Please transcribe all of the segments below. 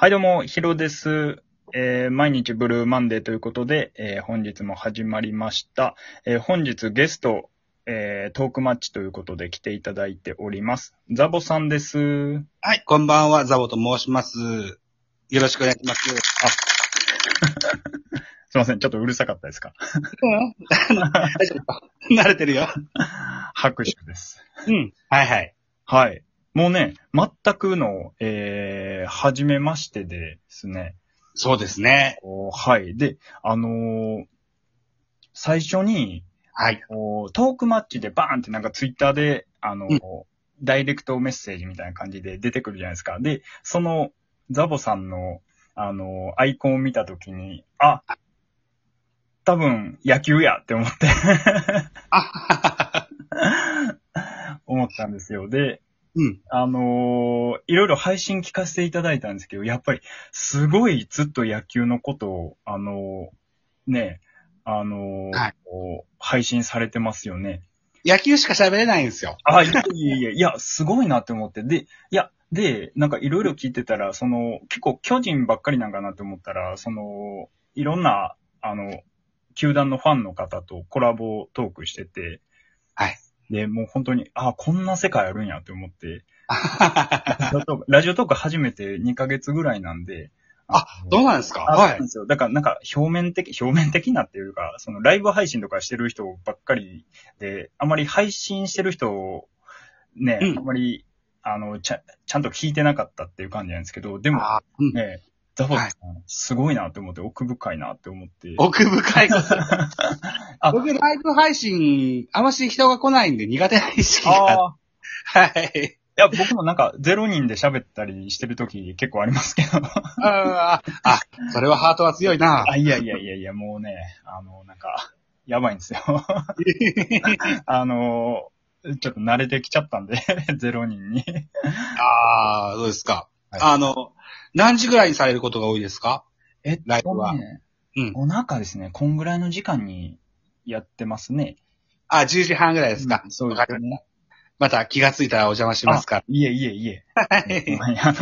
はい、どうも、ヒロです。えー毎日ブルーマンデーということで、えー本日も始まりました。えー本日ゲスト、えートークマッチということで来ていただいております。ザボさんです。はい、こんばんは、ザボと申します。よろしくお願いします。すいません、ちょっとうるさかったですか？大丈夫か慣れてるよ。拍手です。うん。はいはい。はい。もうね、全くの、えー、初めましてですね。そうですね。こうはい。で、あのー最初に、はい。こうトークマッチでバーンってなんかツイッターで、あの、うんダイレクトメッセージみたいな感じで出てくるじゃないですか。で、そのザボさんの、あの、アイコンを見たときに、あ、多分野球やって思ってあ、思ったんですよ。で、うん。あのいろいろ配信聞かせていただいたんですけど、やっぱりすごいずっと野球のことを、あのね、あのはいこう配信されてますよね。野球しか喋れないんですよ。あ、いやいやいや、いや、すごいなって思って。で、いや、で、なんかいろいろ聞いてたら、その、結構巨人ばっかりなんかなって思ったら、その、いろんな、あの、球団のファンの方とコラボトークしてて、はい。で、もう本当に、あ、こんな世界あるんやって思って、ラジオトーク初めて2ヶ月ぐらいなんで、あ、どうなんですか？あそうはい。なんですよ。だからなんか表面的、表面的なっていうか、そのライブ配信とかしてる人ばっかりで、あまり配信してる人をね、うん。あまり、あの、ちゃ、ちゃんと聞いてなかったっていう感じなんですけど、でもね、ザボさん、はいすごいなって思って、奥深いなって思って。奥深い 僕、ライブ配信、あまし人が来ないんで苦手な意識が。ああ、はい。いや、僕もなんかゼロ人で喋ったりしてる時結構ありますけど。あーあ、それはハートは強いな。あ、いやいやいやいや、もうね、あの、なんか、やばいんですよ。あの、ちょっと慣れてきちゃったんで、ゼロ人に。ああ、どうですか？はいあの、何時ぐらいにされることが多いですか？えっライブはね、うんお腹ですね、こんぐらいの時間にやってますね。あ、10時半ぐらいですか？うんそうわですねました。気がついたらお邪魔しますかいえいえいえ。ら。ははいい。あ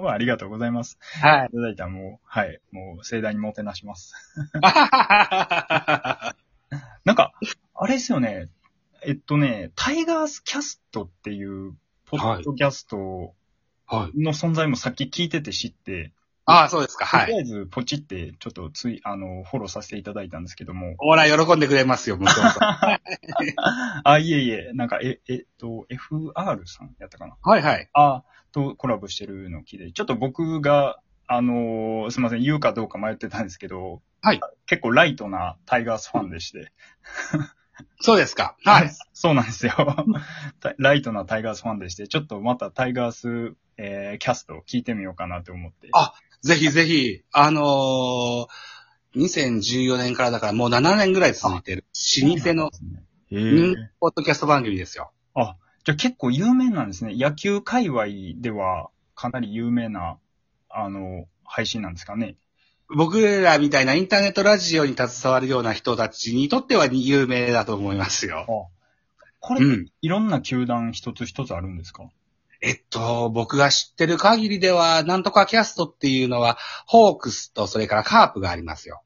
の、ありがとうございます。はい。いただいたらもう、はい、もう盛大にもてなします。なんか、あれですよね、えっとね、タイガースキャストっていう、ポッドキャストはい。の存在もさっき聞いてて知って、ああ、そうですか。はい。とりあえずポチってちょっとつい、あの、フォローさせていただいたんですけども、ほら、喜んでくれますよ、向こうさあ、いえいえ、なんか、え、えっと、FR さんやったかなん。はいはい。あ、とコラボしてるのを聞いて、ちょっと僕が、あのーすみません、言うかどうか迷ってたんですけど、はい。結構ライトなタイガースファンでして。そうですか。はい。。そうなんですよ。タ ライトなタイガースファンでして、ちょっとまたタイガース、えーキャストを聞いてみようかなと思って。あぜひぜひ、あのー、2014年からだからもう7年ぐらい続いてる、老舗のポッドキャスト番組ですよ。あ、じゃあ結構有名なんですね。野球界隈ではかなり有名な、あの、配信なんですかね。僕らみたいなインターネットラジオに携わるような人たちにとっては有名だと思いますよ。これ、うん。いろんな球団一つ一つあるんですか？えっと、僕が知ってる限りでは、なんとかキャストっていうのは、ホークスとそれからカープがありますよ。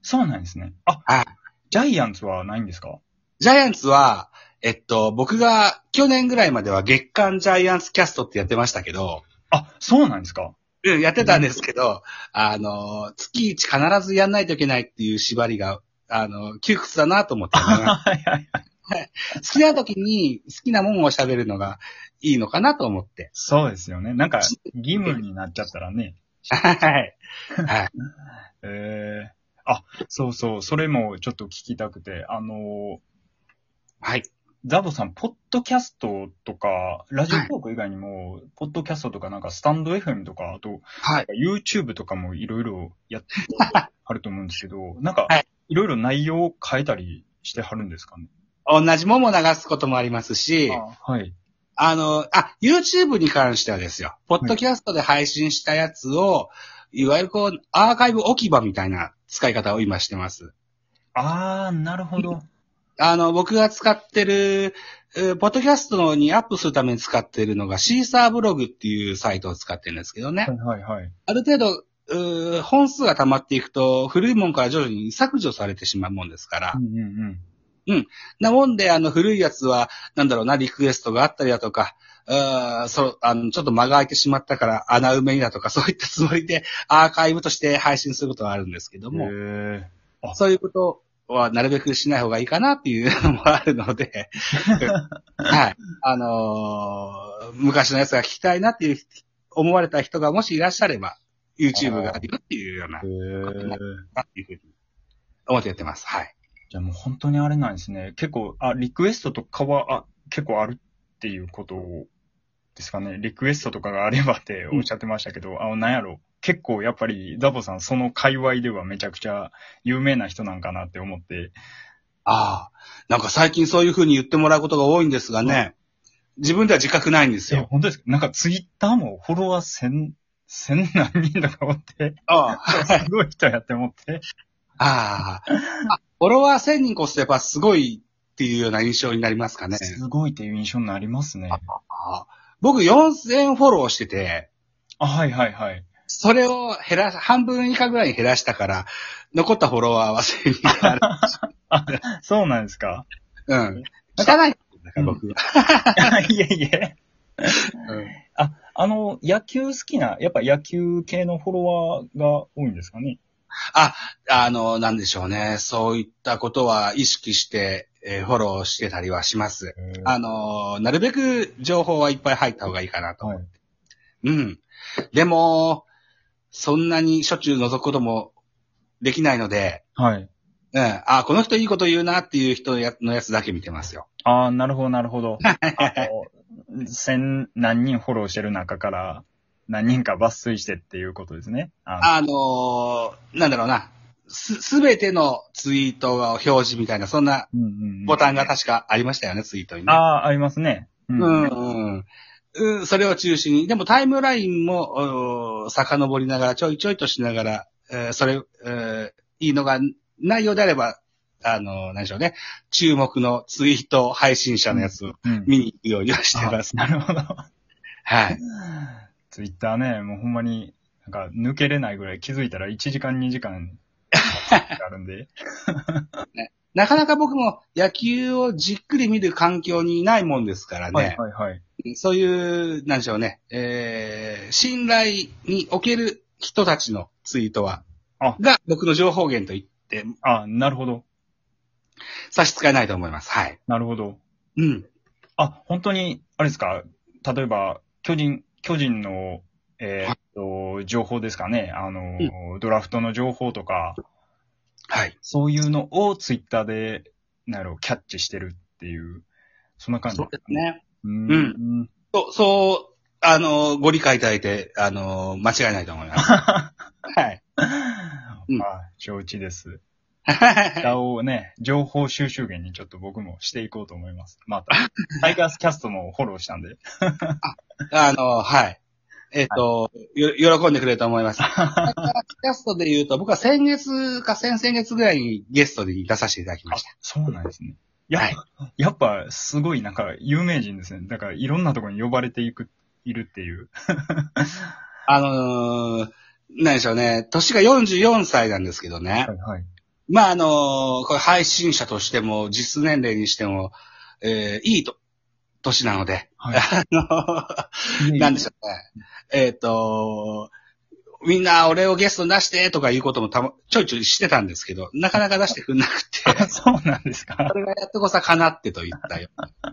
そうなんですね。あ、はい。ジャイアンツはないんですか？ジャイアンツは、えっと、僕が去年ぐらいまでは月間ジャイアンツキャストってやってましたけど、あ、そうなんですか？うん、やってたんですけど、あの、月一必ずやんないといけないっていう縛りが、あの、窮屈だなと思って、はいはいはい。好きな時に好きなもんを喋るのがいいのかなと思って。そうですよね。なんか、義務になっちゃったらね。はい。はい。ええあ、そうそう、それもちょっと聞きたくて、あのはい。ザボさん、ポッドキャストとか、ラジオトーク以外にも、ポッドキャストとか、なんかスタンド FM とか、あと、はい。YouTube とかもいろいろやってあると思うんですけど、なんかはい、いろいろ内容を変えたりしてはるんですかね？同じもんも流すこともありますし、あはい。あの、あ、YouTube に関してはですよ。ポッドキャストで配信したやつを、いわゆるこう、アーカイブ置き場みたいな使い方を今してます。あー、なるほど。あの、僕が使ってる、えーポッドキャストにアップするために使っているのがシーサーブログっていうサイトを使ってるんですけどね。はいはいはい。ある程度、本数が溜まっていくと、古いもんから徐々に削除されてしまうもんですからう。んうんうん。なもんで、あの、古いやつは、なんだろうな、リクエストがあったりだとか、そう、あの、ちょっと間が空いてしまったから穴埋めにだとか、そういったつもりでアーカイブとして配信することがあるんですけども、へそういうことはなるべくしない方がいいかなっていうのもあるので、はい。あのー昔のやつが聞きたいなっていう、思われた人がもしいらっしゃれば、YouTube があるよっていうような、っていうふうに思ってやってます。はい。じゃあもう本当にあれなんですね。結構、あ、リクエストとかは、あ、結構あるっていうことですかね。リクエストとかがあればっておっしゃってましたけど、あ、なんやろ。結構やっぱりザボさんその界隈ではめちゃくちゃ有名な人なんかなって思って。ああ、なんか最近そういうふうに言ってもらうことが多いんですがね、自分では自覚ないんですえ、よ。本当ですか？なんかツイッターもフォロワー千、千何人とかおって、ああ、すごい人やって思って。ああ、あフォロワー1000人やっぱすごいっていうような印象になりますかね。すごいっていう印象になりますね。ああ僕4000フォローしてて、あ、はいはいはい。それを減らし、半分以下ぐらいに減らしたから、残ったフォロワーは1000人になる。あ、そうなんですか？うん。汚いから僕は。いえいえ。うんあ、あの、野球好きな、やっぱ野球系のフォロワーが多いんですかね？あ、あの、なんでしょうね。そういったことは意識して、えーフォローしてたりはします。あの、なるべく情報はいっぱい入った方がいいかなと。はい。うん。でも、そんなにしょっちゅう覗くこともできないので、はい。うん。あ、この人いいこと言うなっていう人のやのやつだけ見てますよ。ああ、なるほど、なるほど。あの、千何人フォローしてる中から、何人か抜粋してっていうことですね。ああのーなんだろうな。す、すべてのツイートが表示みたいな、そんなボタンが確かありましたよね、ツイートにね。ああ、ありますね。ううん、うん。うん、それを中心に。でもタイムラインも、遡りながら、ちょいちょいとしながら、えーそれ、えーいいのがないようであれば、あの、何でしょうね。注目のツイート配信者のやつをうん。見に行くようにはしてます。あなるほど。はい。ツイッターね、もうほんまに、なんか抜けれないぐらい気づいたら1時間2時間あるんで。なかなか僕も野球をじっくり見る環境にいないもんですからね。はいはいはい。そういう、なんでしょうね。えー、信頼における人たちのツイートは、あが僕の情報源と言ってあ、なるほど。差し支えないと思います。はい。なるほど。うん。あ、本当に、あれですか、例えば、巨人、巨人の、えーっと、情報ですかね。あの、ドラフトの情報とか、はい。そういうのをツイッターで、なんやろ、キャッチしてるっていう、そんな感じそうです。ね。うん。うんそう、そう、あの、ご理解いただいて、あの、間違いないと思います。はい。うんまあ、承知です。下をね、情報収集源にちょっと僕もしていこうと思います。また、タイガースキャストもフォローしたんで。あの、はい。えっ、と、よ、喜んでくれると思います。キャストで言うと、僕は先月か先々月ぐらいにゲストに出させていただきまあした。、そうなんですね。やっぱ、はいやっぱ、すごいなんか、有名人ですね。だから、いろんなところに呼ばれていく、いるっていう。あのー、何でしょうね、年が44歳なんですけどね。はいはい。まあ、あのーこれ配信者としても、実年齢にしても、えーいいと、年なので、はいあの、なんでしょうね。えっ、と、みんな俺をゲストに出してとかいうこともたま、ちょいちょいしてたんですけど、なかなか出してくんなくて、あそうなんですか。それがやっとこさかなってと言ったよ。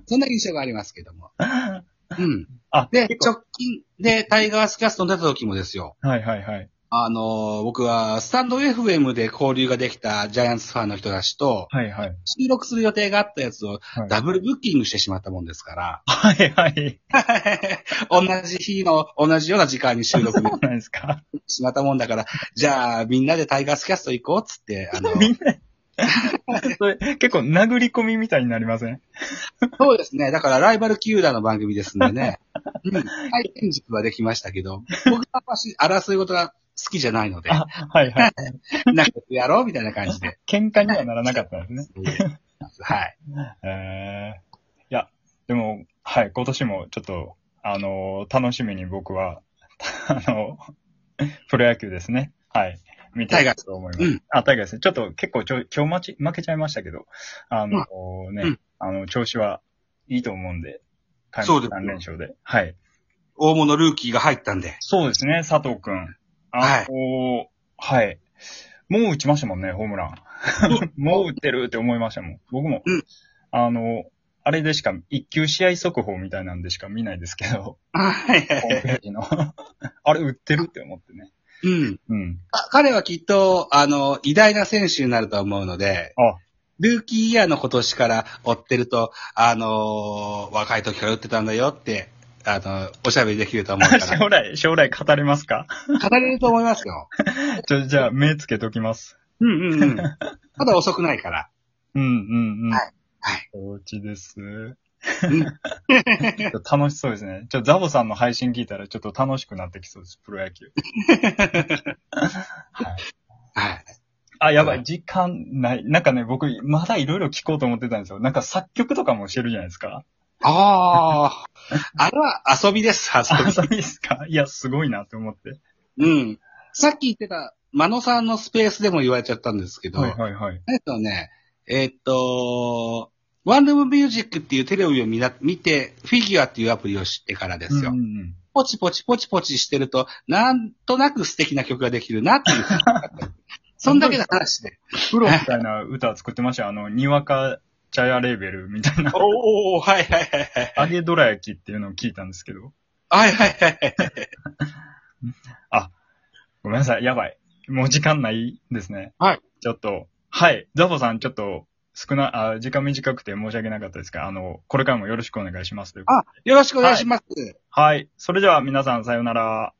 そんな印象がありますけども。うん。あ、で、直近でタイガースキャストに出た時もですよ。はいはいはい。あの、僕はスタンド FM で交流ができたジャイアンツファンの人たちと、はいはい。収録する予定があったやつをはいダブルブッキングしてしまったもんですから、はいはい。同じ日の同じような時間に収録 そうなんですか。してしまったもんだから、じゃあみんなでタイガースキャスト行こうっつって、あの、みんな、それ結構殴り込みみたいになりません？そうですね。だからライバル球団の番組ですんでね。うん。体験軸はできましたけど、僕は私、争い事が好きじゃないので、あ、はいはい。仲良くやろうみたいな感じで。喧嘩にはならなかったんですね。はい。えー、いや、でも、はい、今年もちょっと、あのー楽しみに僕は、あの、プロ野球ですね。はい。見たいと思います。うんあ、タイガーですね。ちょっと結構ちょ、今日待ち、負けちゃいましたけど、あのーね、うんあの、調子はいいと思うんで、開そうですよ3連勝で。はい。大物ルーキーが入ったんで。そうですね、佐藤くん。あと、はい。もう打ちましたもんね、ホームラン。もう打ってるって思いましたもん。僕も。うんあの、あれでしか、一球試合速報みたいなんでしか見ないですけど、はいホームページの。あれ打ってるって思ってね。うん。うん。あ彼はきっと、あの、偉大な選手になると思うので、あルーキーイヤーの今年から追ってると、あのー若い時から打ってたんだよって、あの、おしゃべりできると思うから、将来、将来語れますか？語れると思いますよ。ちょ、じゃあ、目つけときます。うんうんうん。まだ遅くないから。うんうんうん。はいはい。おうちです。楽しそうですね。ちょ、ザボさんの配信聞いたらちょっと楽しくなってきそうです、プロ野球。はい。はい。あ、やばい、時間ない。なんかね、僕、まだいろいろ聞こうと思ってたんですよ。なんか作曲とかもしてるじゃないですか。ああ、あれは遊びです、遊あ、び。そうですか？いや、すごいなって思って。うん。さっき言ってた、マノさんのスペースでも言われちゃったんですけど、はいはいはい。えっとね、えっと、ワンルームミュージックっていうテレビを見な見て、フィギュアっていうアプリを知ってからですよ。うんうんポチポチポチポチしてると、なんとなく素敵な曲ができるなっていう。そんだけの話で。プロみたいな歌作ってましたよ。あの、にわか茶屋レーベルみたいな。おおはいはいはいはい。揚げどら焼きっていうのを聞いたんですけど。はいはいはい はい。ごめんなさい、やばい。もう時間ないですね。はい。ちょっと、はい。ザボさん、ちょっと、少な、あ、時間短くて申し訳なかったですが、あの、これからもよろしくお願いしますということであ、よろしくお願いします。はい。それでは皆さんさようなら。